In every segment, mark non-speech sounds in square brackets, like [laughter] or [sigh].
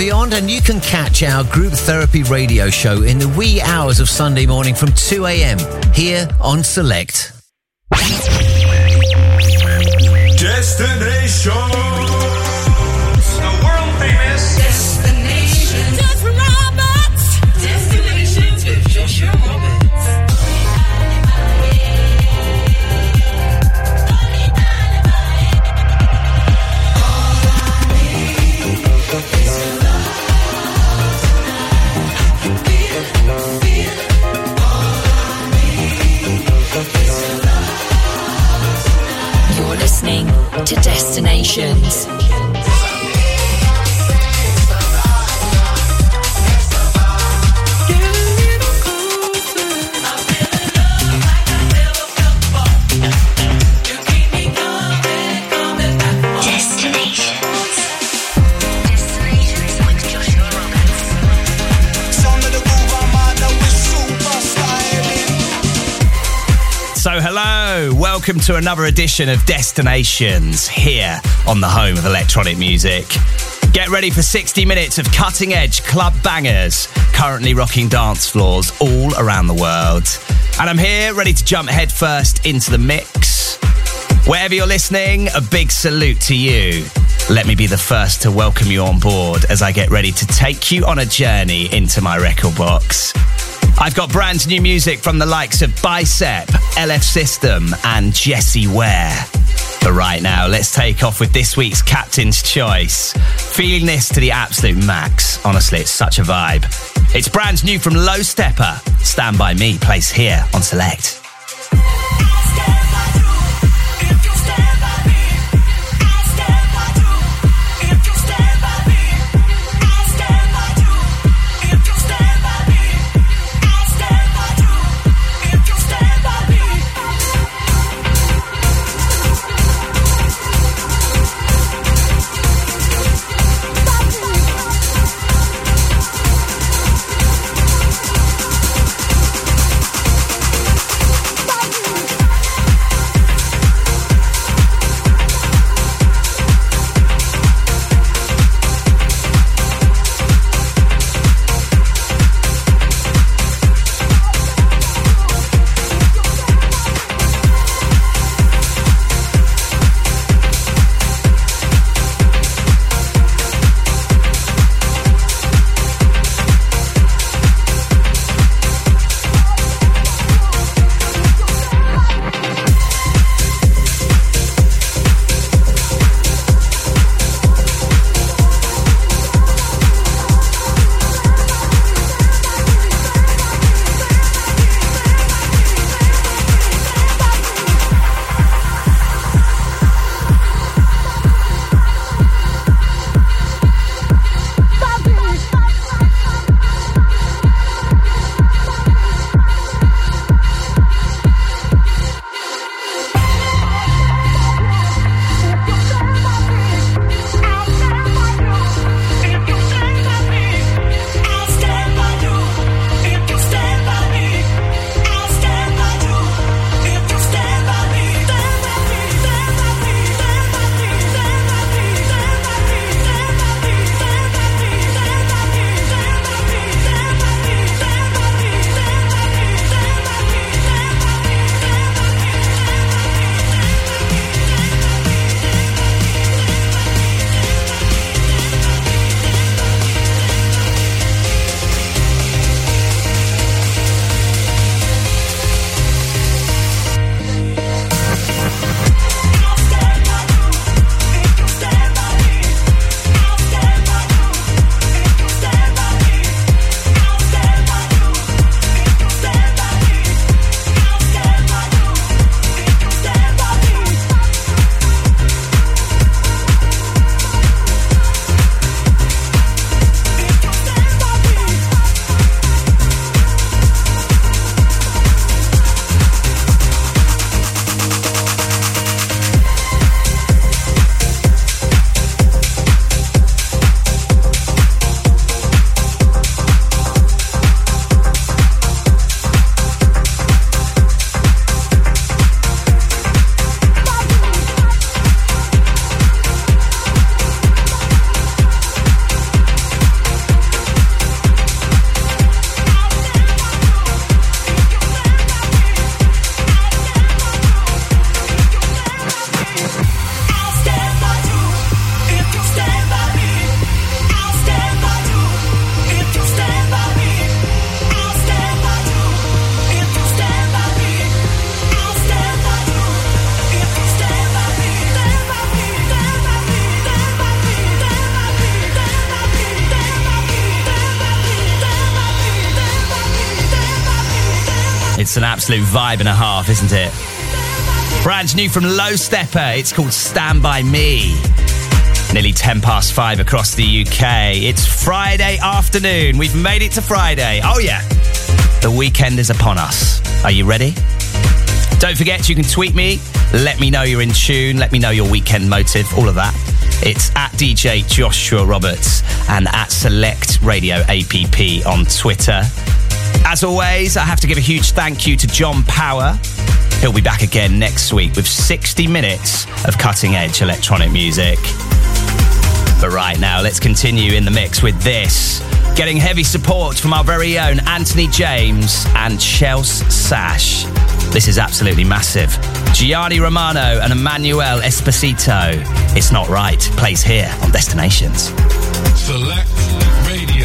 beyond, and you can catch our group therapy radio show in the wee hours of Sunday morning from 2 a.m. here on Select. Destination. Destinations. Welcome to another edition of Destinations here on the home of electronic music. Get ready for 60 minutes of cutting edge club bangers, currently rocking dance floors all around the world. And I'm here ready to jump headfirst into the mix. Wherever you're listening, a big salute to you. Let me be the first to welcome you on board as I get ready to take you on a journey into my record box. I've got brand new music from the likes of Bicep, LF System, and Jessie Ware. But right now, let's take off with this week's Captain's Choice. Feeling this to the absolute max. Honestly, it's such a vibe. It's brand new from Low Steppa. Stand by me, place here on Select. Absolute vibe and a half, isn't it? Brand new from Low Steppa, it's called Stand By Me. Nearly 10 past 5 across the UK. It's Friday afternoon. We've made it to Friday. Oh, yeah. The weekend is upon us. Are you ready? Don't forget, you can tweet me. Let me know you're in tune. Let me know your weekend motive. All of that. It's at DJ Joshua Roberts and at Select Radio APP on Twitter. As always, I have to give a huge thank you to John Power. He'll be back again next week with 60 minutes of cutting edge electronic music. But right now, let's continue in the mix with this. Getting heavy support from our very own Anthony James and Chelsea Sash. This is absolutely massive. Gianni Romano and Emmanuel Esposito. It's not right. Plays here on Destinations. Select Radio.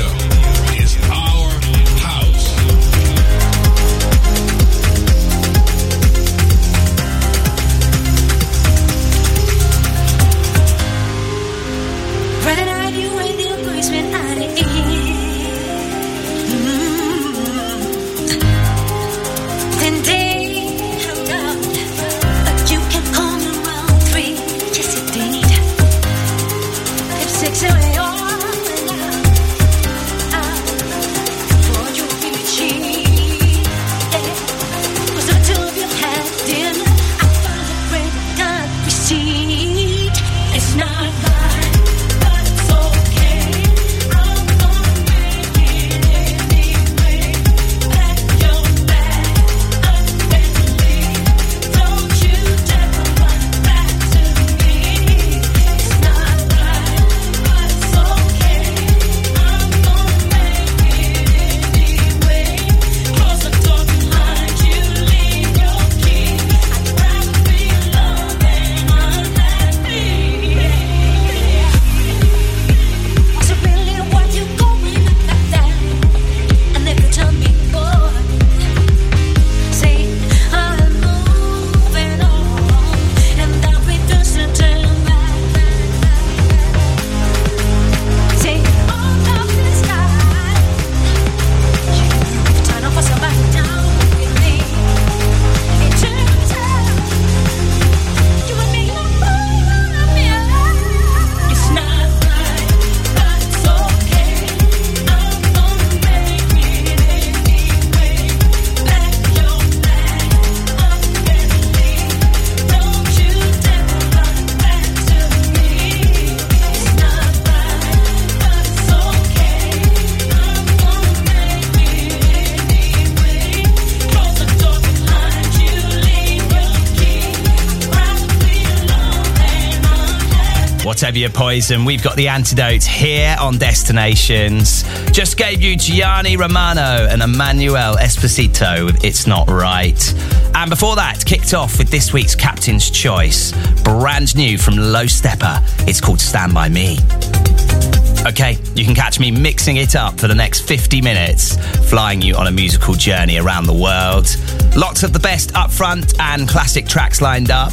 Poison, we've got the antidote here on Destinations. Just gave you Gianni Romano and Emmanuel Esposito with It's Not Right. And before that, kicked off with this week's Captain's Choice, brand new from Low Steppa. It's called Stand By Me. Okay, you can catch me mixing it up for the next 50 minutes, flying you on a musical journey around the world. Lots of the best up front and classic tracks lined up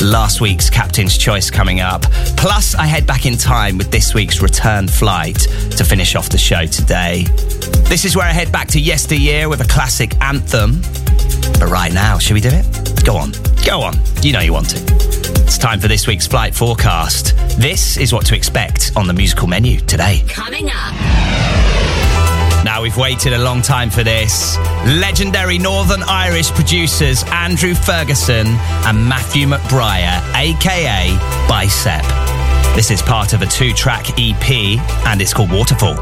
last week's Captain's Choice coming up. Plus, I head back in time with this week's return flight to finish off the show today. This is where I head back to yesteryear with a classic anthem. But right now, should we do it? Go on, go on. You know you want to. It's time for this week's flight forecast. This is what to expect on the musical menu today. Coming up. Now, we've waited a long time for this. Legendary Northern Irish producers Andrew Ferguson and Matthew McBriar, aka Bicep. This is part of a two track EP and it's called Waterfall.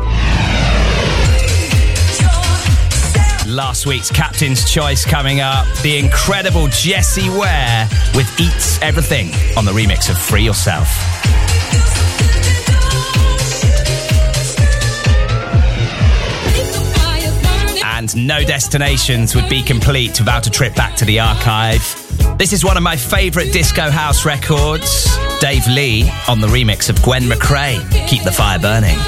Last week's Captain's Choice coming up. The incredible Jessie Ware with Eats Everything on the remix of Free Yourself. And no destinations would be complete without a trip back to the archive. This is one of my favourite disco house records. Dave Lee on the remix of Gwen McCrae. Keep the fire burning.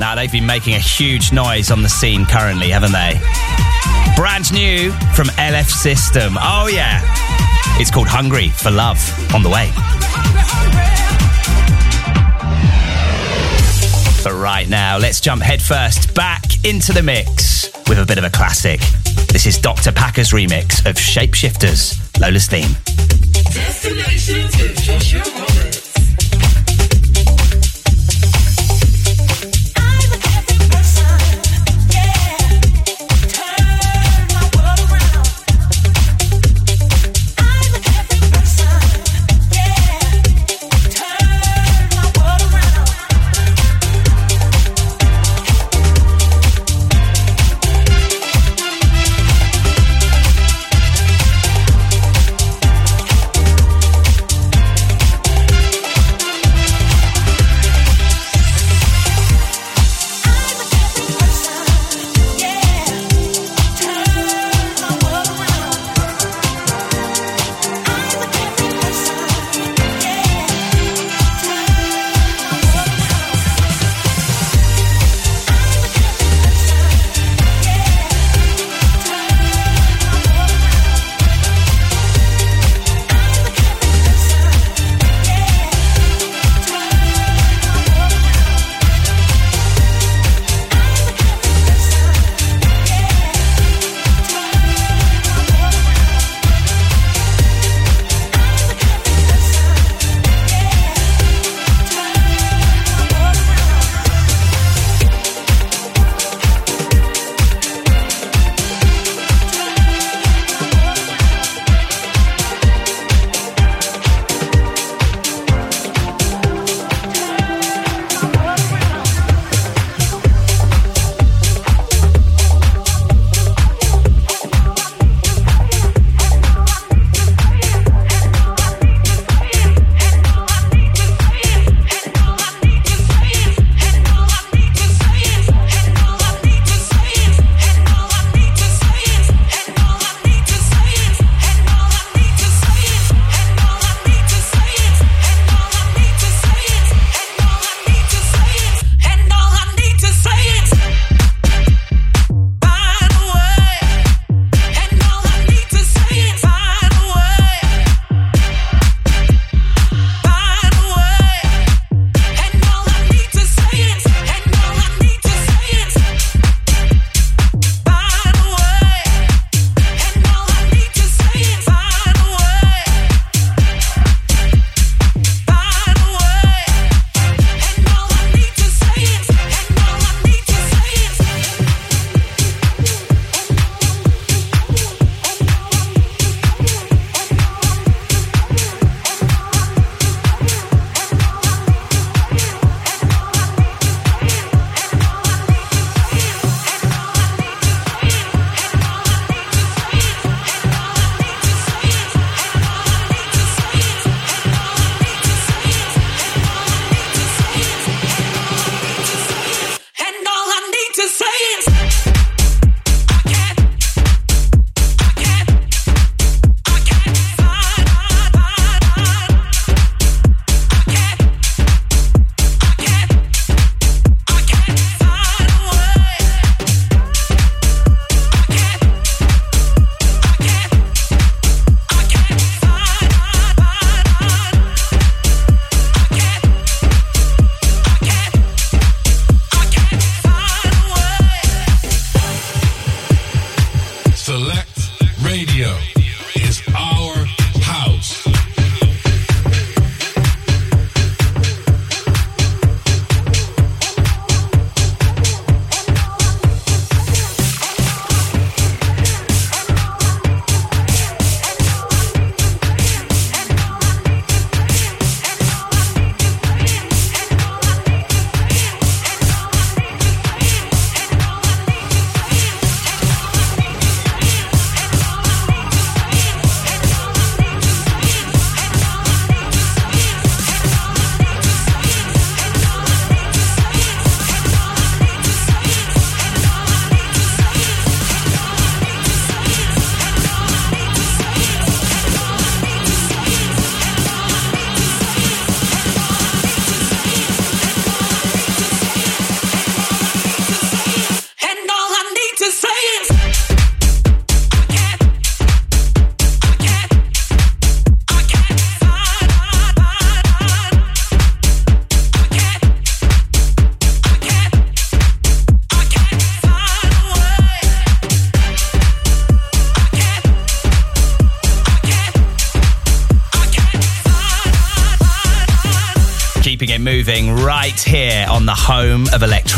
Now, they've been making a huge noise on the scene currently, haven't they? Brand new from LF System. Oh, yeah. It's called Hungry for Love on the way. But right now, let's jump headfirst back into the mix with a bit of a classic. This is Dr. Packer's remix of Shapeshifters, Lola's theme.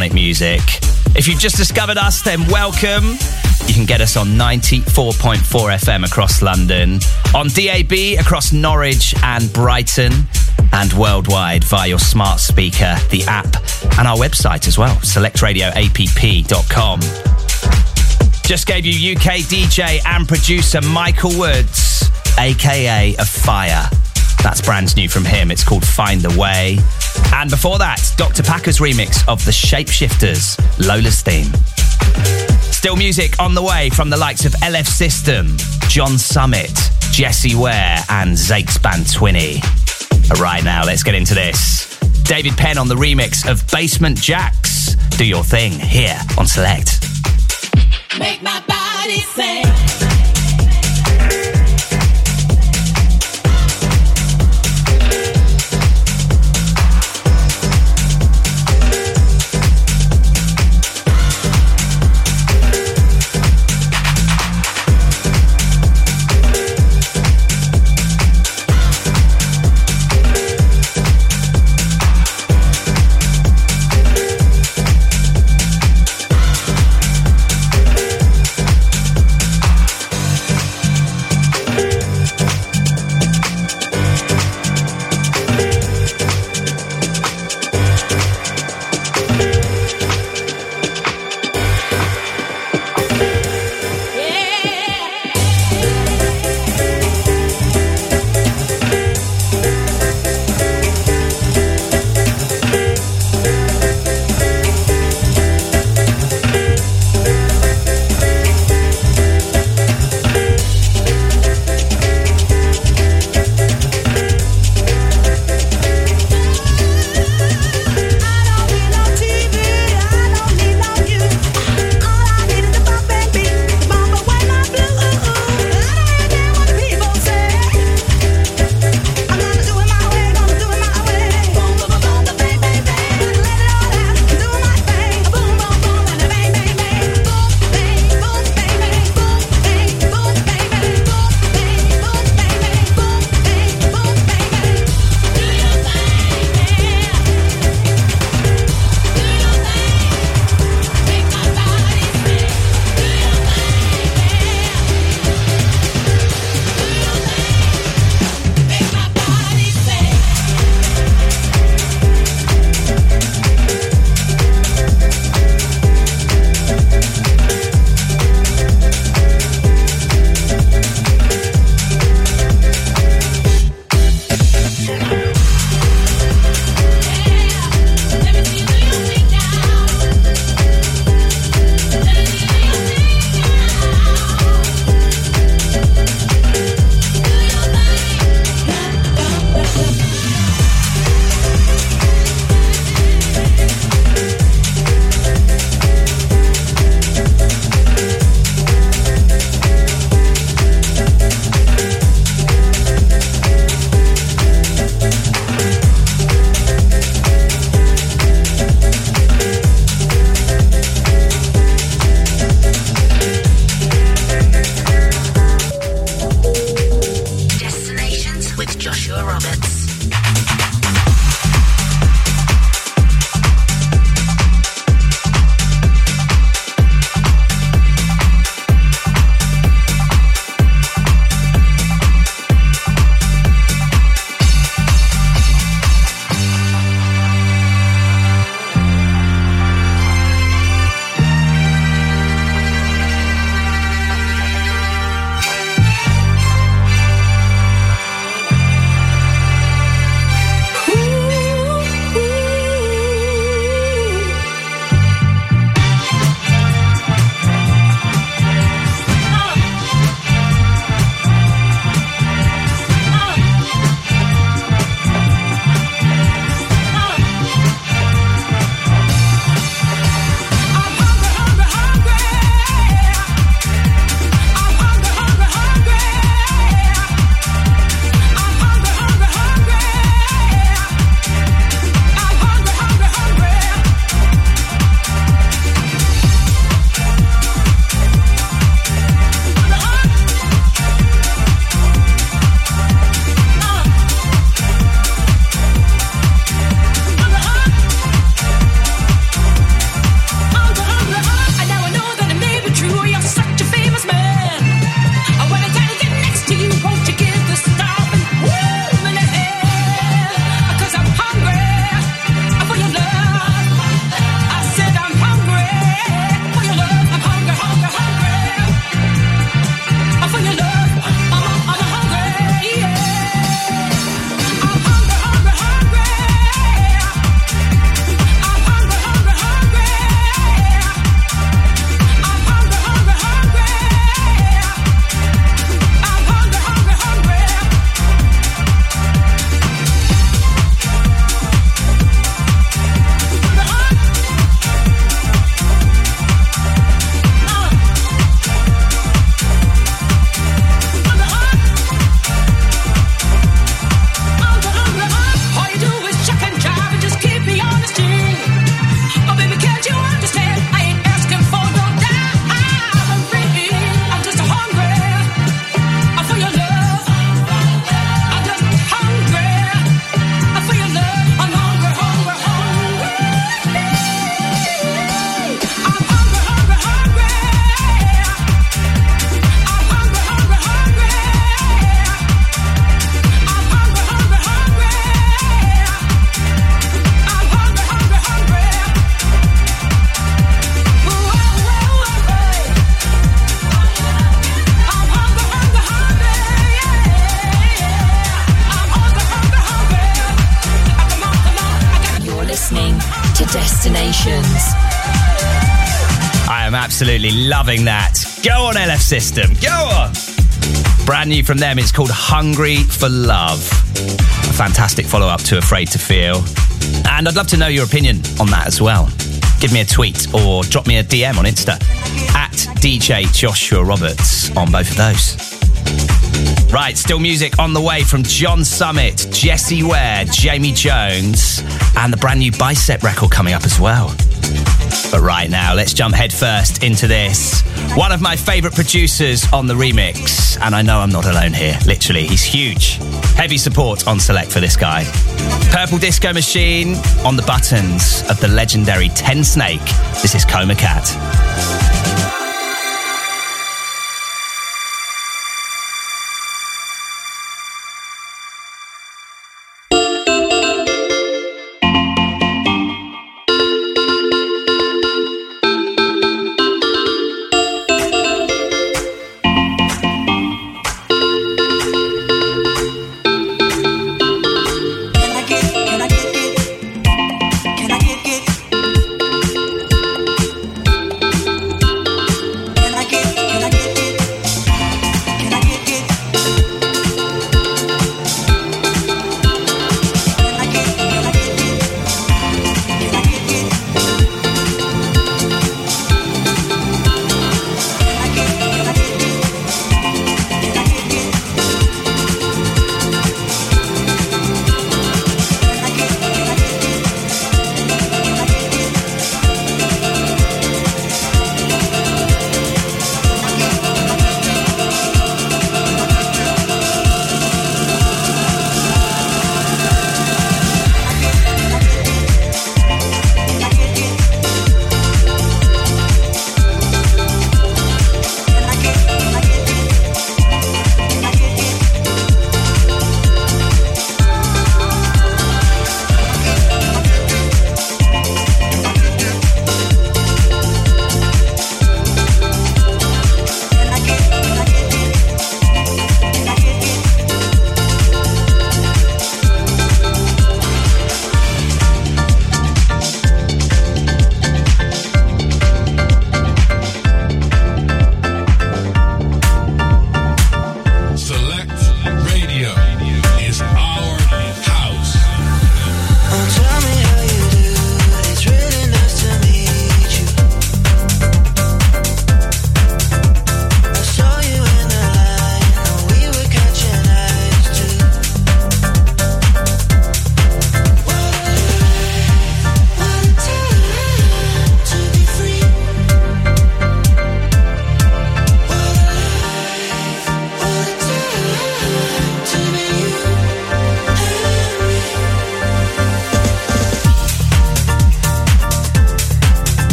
Electronic music. If you've just discovered us, then welcome. You can get us on 94.4 FM across London, on DAB across Norwich and Brighton, and worldwide via your smart speaker, the app, and our website as well, selectradioapp.com. Just gave you UK DJ and producer Michael Woods, aka A Fire. That's brand new from him. It's called Find the Way. And before that, Dr. Packer's remix of The Shapeshifters, Lola's theme. Still music on the way from the likes of LF System, John Summit, Jessie Ware, and Zakes Bantwini. Right now, let's get into this. David Penn on the remix of Basement Jaxx. Do your thing here on Select. Make my body say. Loving that. Go on, LF System. Go on. Brand new from them. It's called Hungry for Love. A fantastic follow up to Afraid to Feel. And I'd love to know your opinion on that as well. Give me a tweet or drop me a DM on Insta at DJ Joshua Roberts on both of those. Right, still music on the way from John Summit, Jessie Ware, Jamie Jones, and the brand new Bicep record coming up as well. But right now, let's jump headfirst into this. One of my favourite producers on the remix, and I know I'm not alone here. Literally, he's huge. Heavy support on Select for this guy. Purple Disco Machine on the buttons of the legendary Tensnake. This is Coma Cat.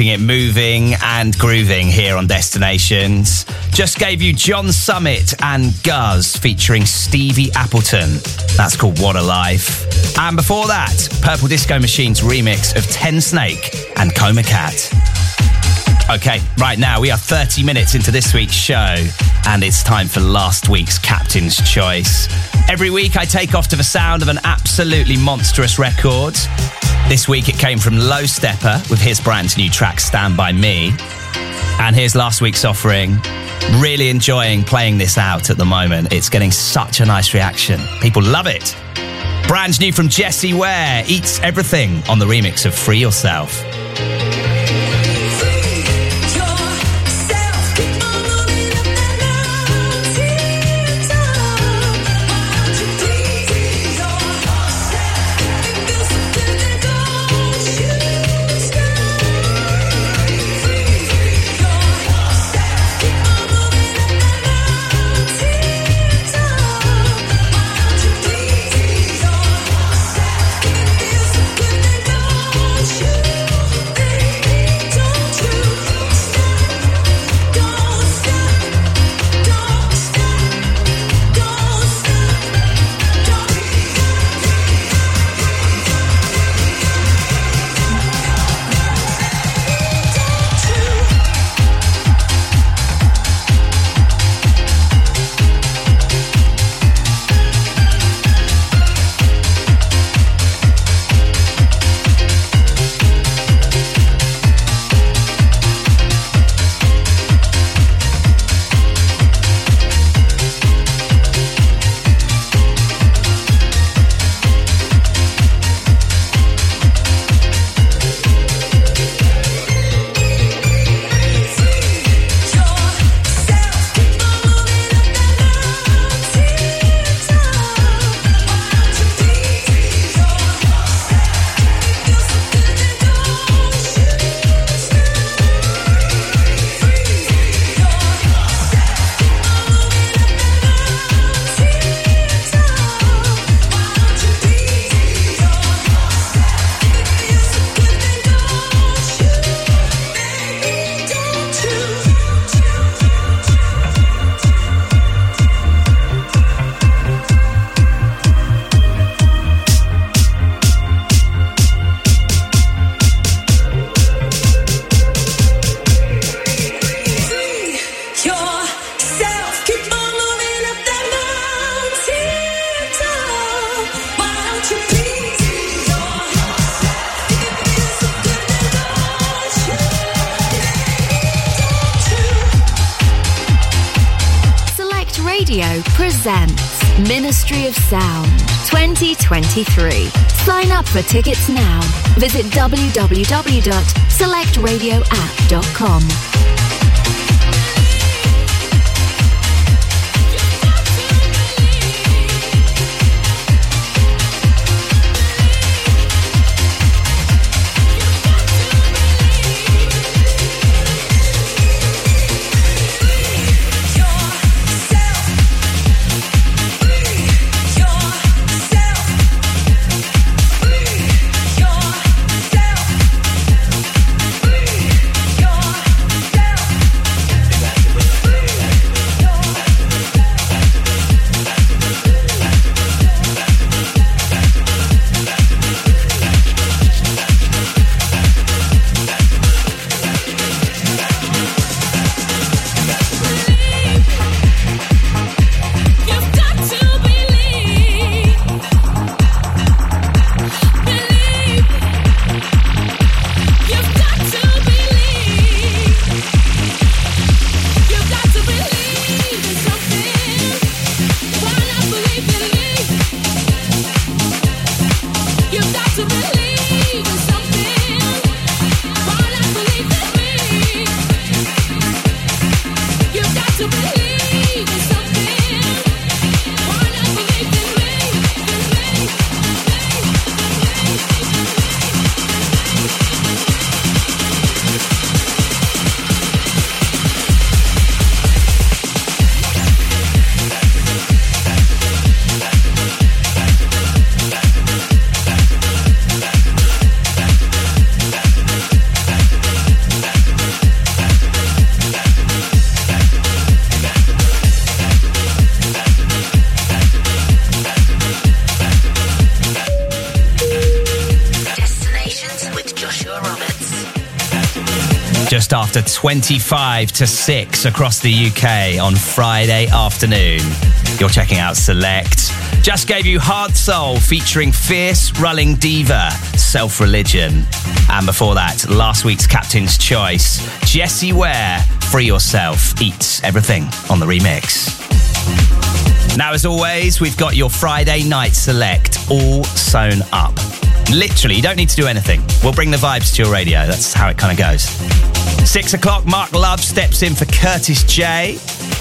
Keeping it moving and grooving here on Destinations. Just gave you John Summit and Guz featuring Stevie Appleton. That's called What a Life. And before that, Purple Disco Machine's remix of Tensnake and Coma Cat. Okay, right now we are 30 minutes into this week's show, and it's time for last week's Captain's Choice. Every week I take off to the sound of an absolutely monstrous record. This week it came from Low Steppa with his brand new track Stand By Me. And here's last week's offering. Really enjoying playing this out at the moment. It's getting such a nice reaction. People love it. Brand new from Jessie Ware, Eats Everything on the remix of Free Yourself. For tickets now. Visit www.selectradioapp.com. after 25 to 6 across the UK on Friday afternoon. You're checking out Select. Just gave you Hard Soul featuring Fierce Ruling Diva, Self Religion. And before that, last week's Captain's Choice, Jessie Ware, Free Yourself, Eats Everything on the remix. Now, as always, we've got your Friday night select all sewn up. Literally, you don't need to do anything. We'll bring the vibes to your radio. That's how it kind of goes. Six o'clock, Mark Love steps in for Curtis J.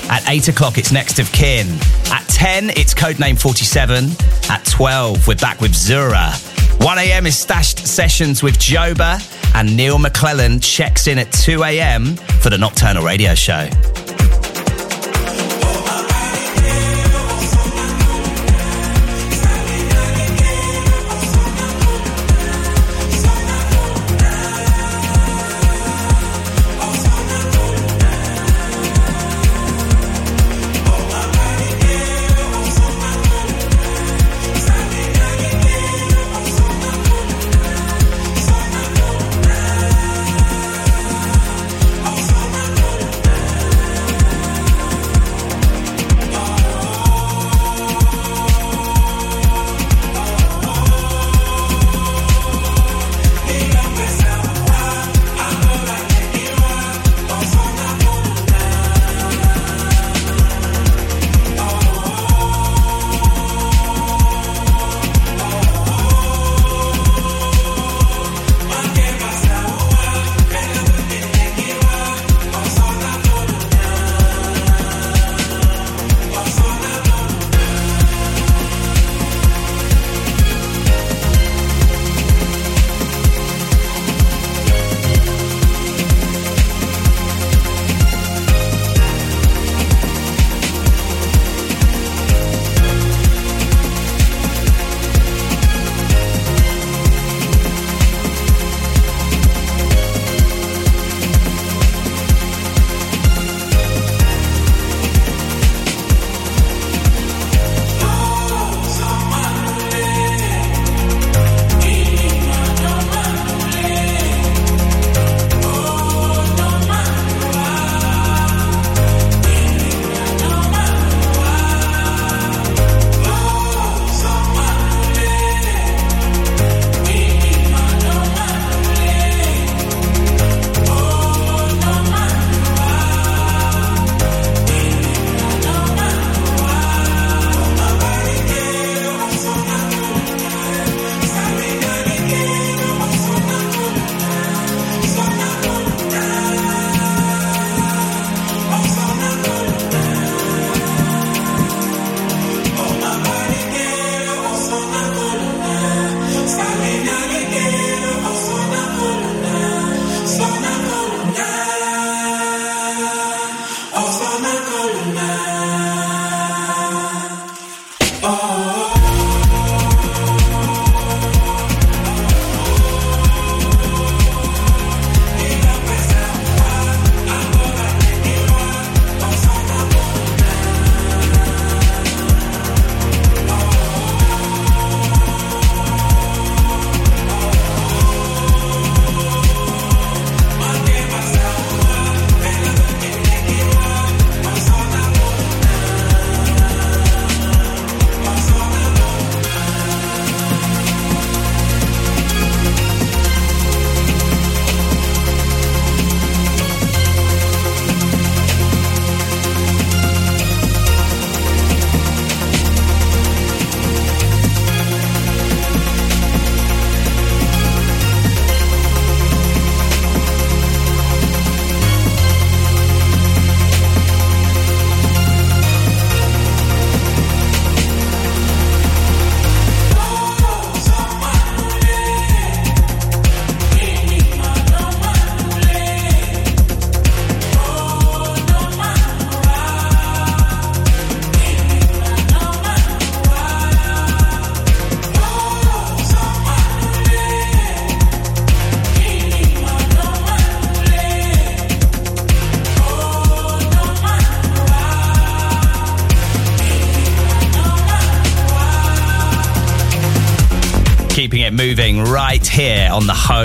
At eight o'clock, it's Next of Kin. At 10, it's Codename 47. At 12, we're back with Zura. 1 a.m. is Stashed Sessions with Joba. And Neil McClellan checks in at 2 a.m. for the Nocturnal Radio Show.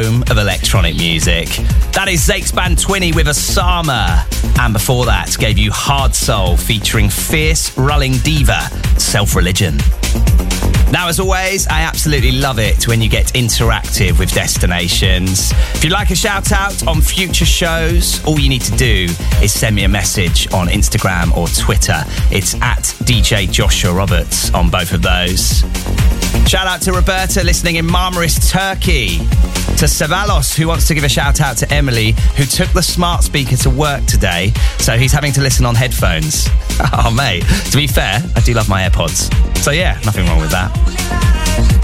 Home of electronic music. That is Zake's band Twinny with Osama. And before that, gave you Hard Soul featuring Fierce Ruling Diva, Self Religion. Now, as always, I absolutely love it when you get interactive with destinations. If you'd like a shout out on future shows, all you need to do is send me a message on Instagram or Twitter. It's at DJ Joshua Roberts on both of those. Shout out to Roberta listening in Marmaris, Turkey. To Savalos, who wants to give a shout out to Emily, who took the smart speaker to work today, so he's having to listen on headphones. [laughs] oh, mate. To be fair, I do love my AirPods. So, yeah, nothing wrong with that.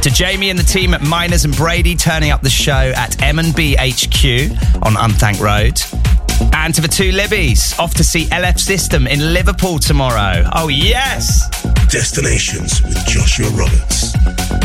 To Jamie and the team at Minors and Brady turning up the show at M&B HQ on Unthank Road. And to the two Libbies, off to see LF System in Liverpool tomorrow. Oh, yes! Destinations with Joshua Roberts.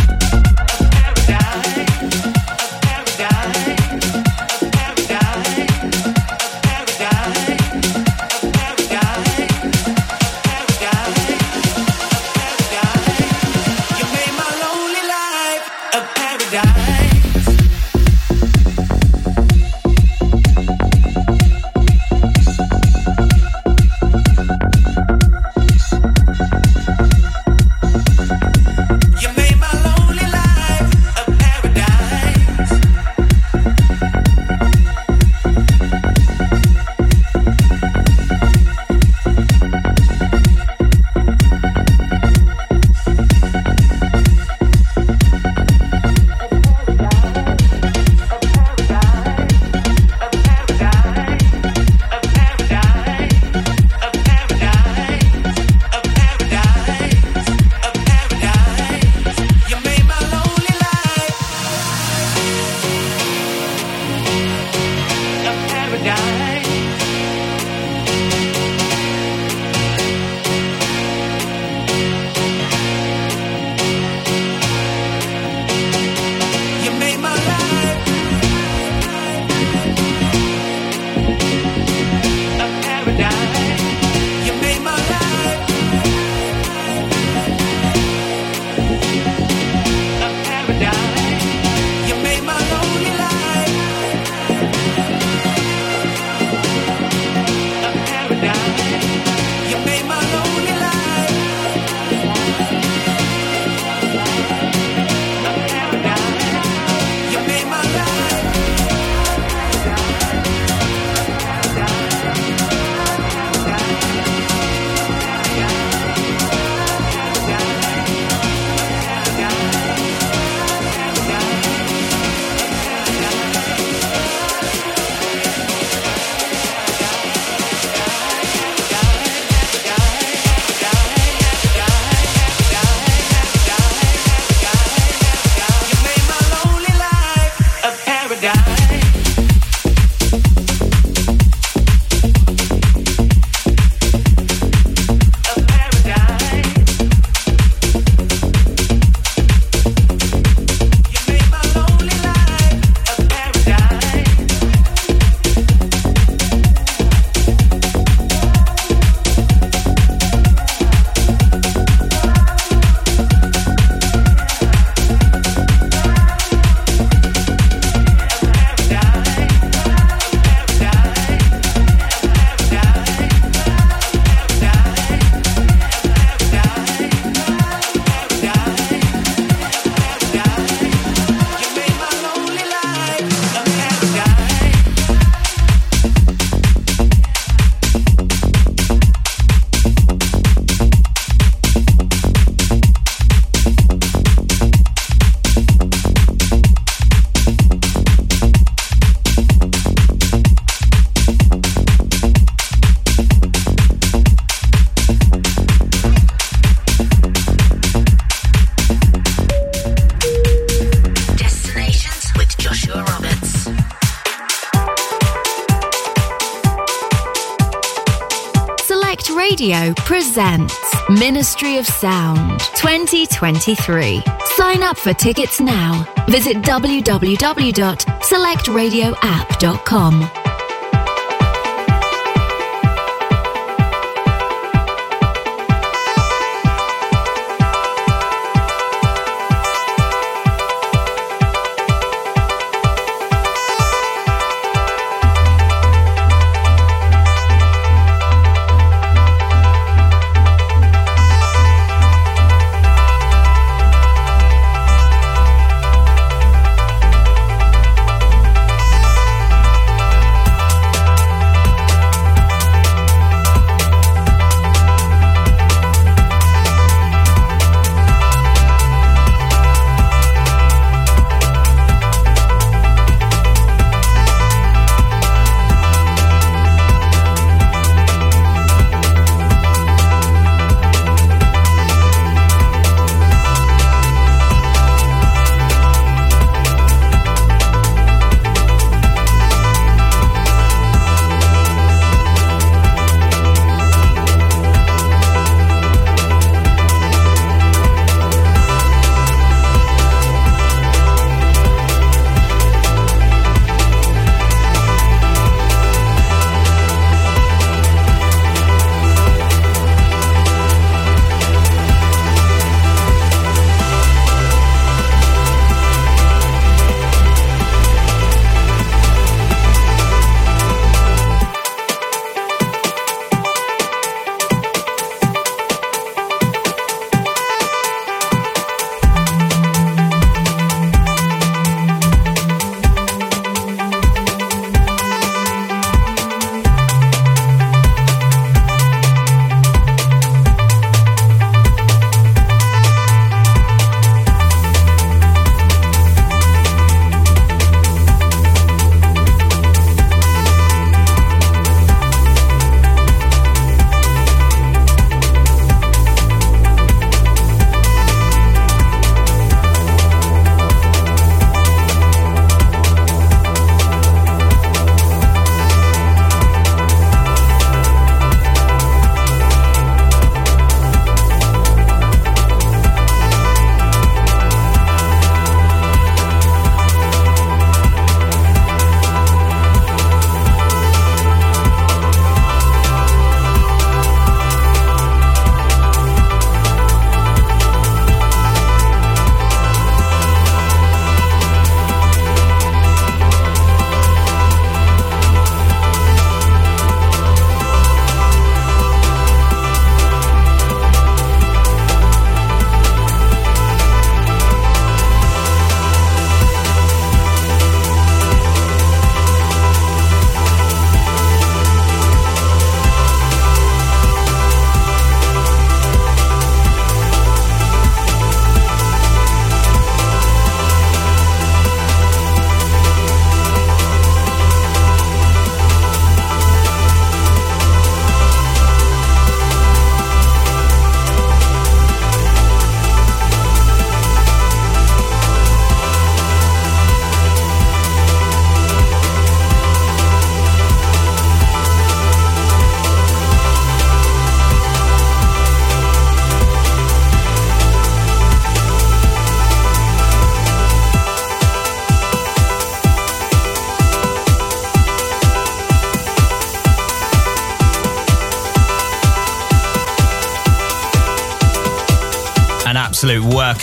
Presents Ministry of Sound 2023. Sign up for tickets now. Visit www.selectradioapp.com.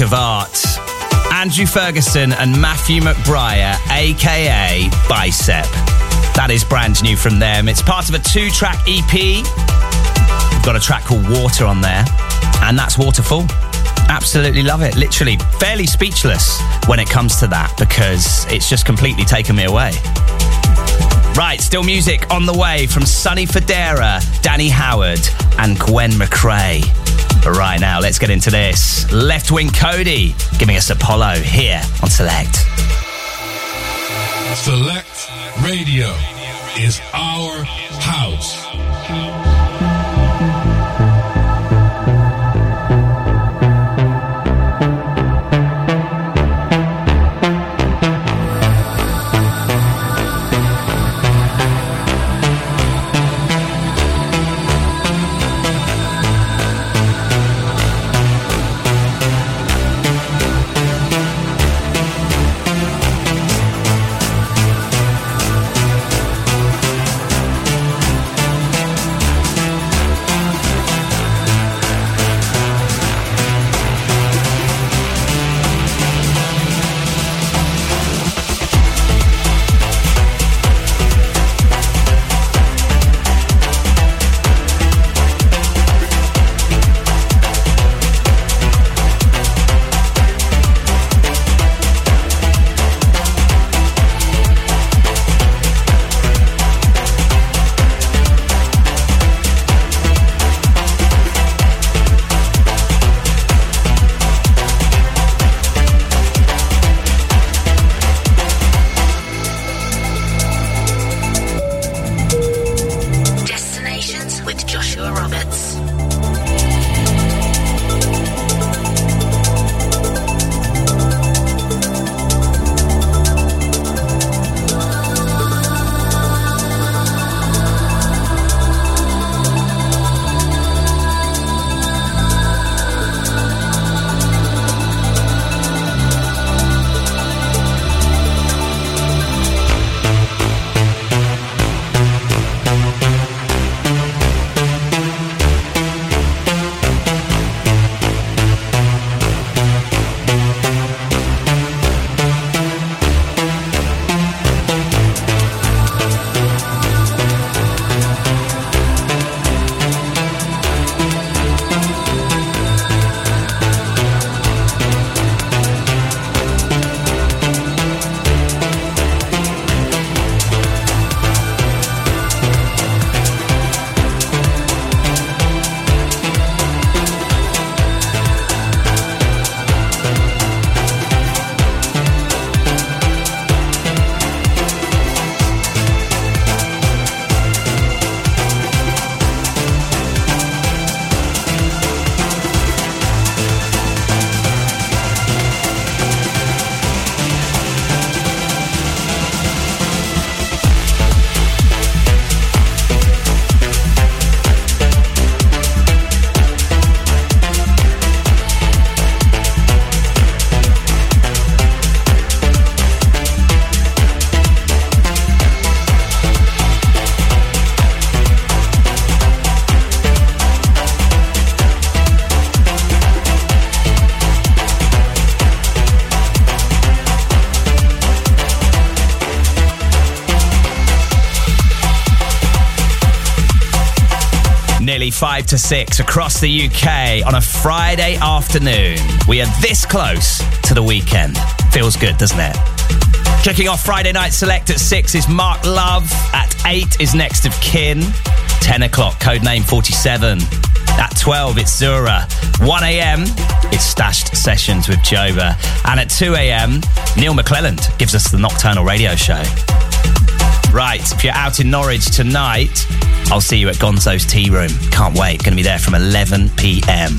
of art. Andrew Ferguson and Matthew McBriar, aka Bicep. That is brand new from them. It's part of a two track EP. We've got a track called Water on there, and that's Waterfall. Absolutely love it. Literally, fairly speechless when it comes to that because it's just completely taken me away. Right, still music on the way from Sonny Fodera, Danny Howard, and Gwen McCrae. But right now, let's get into this. Leftwing Kody giving us Apollo here on Select. Select Radio is our house. To six across the UK on a Friday afternoon. We are this close to the weekend. Feels good, doesn't it? Kicking off Friday Night Select at 6 is Mark Love. At 8 is Next of Kin. 10 o'clock, Codename 47. At 12, it's Zura. 1 a.m., it's Stashed Sessions with Jova. And at 2 a.m., Neil McClelland gives us the Nocturnal Radio Show. Right, if you're out in Norwich tonight, I'll see you at Gonzo's Tea Room. Can't wait. Going to be there from 11 p.m.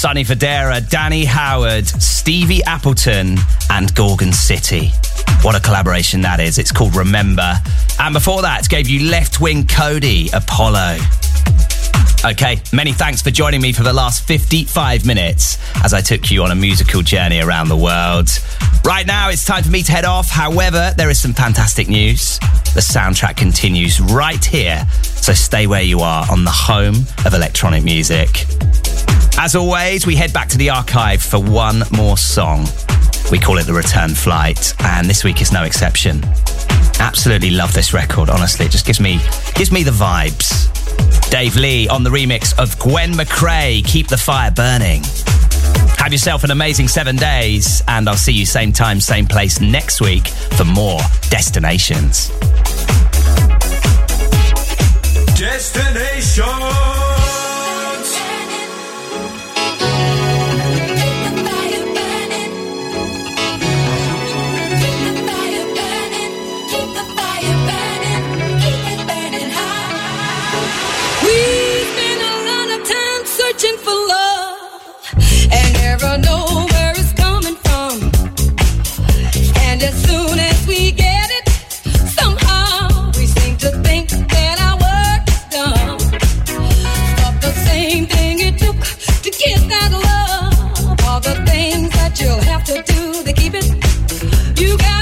Sonny Fodera, Danny Howard, Stevie Appleton, and Gorgon City. What a collaboration that is. It's called Remember. And before that, gave you Leftwing Kody, Apollo. Okay, many thanks for joining me for the last 55 minutes as I took you on a musical journey around the world. Right now, it's time for me to head off. However, there is some fantastic news. The soundtrack continues right here, so stay where you are on the home of electronic music. As always, we head back to the archive for one more song. We call it the return flight, and this week is no exception. Absolutely love this record, honestly. It just gives me gives me the vibes. Dave Lee on the remix of Gwen McCrae, Keep the Fire Burning. Have yourself an amazing seven days, and I'll see you same time, same place next week for more destinations. Destination! You got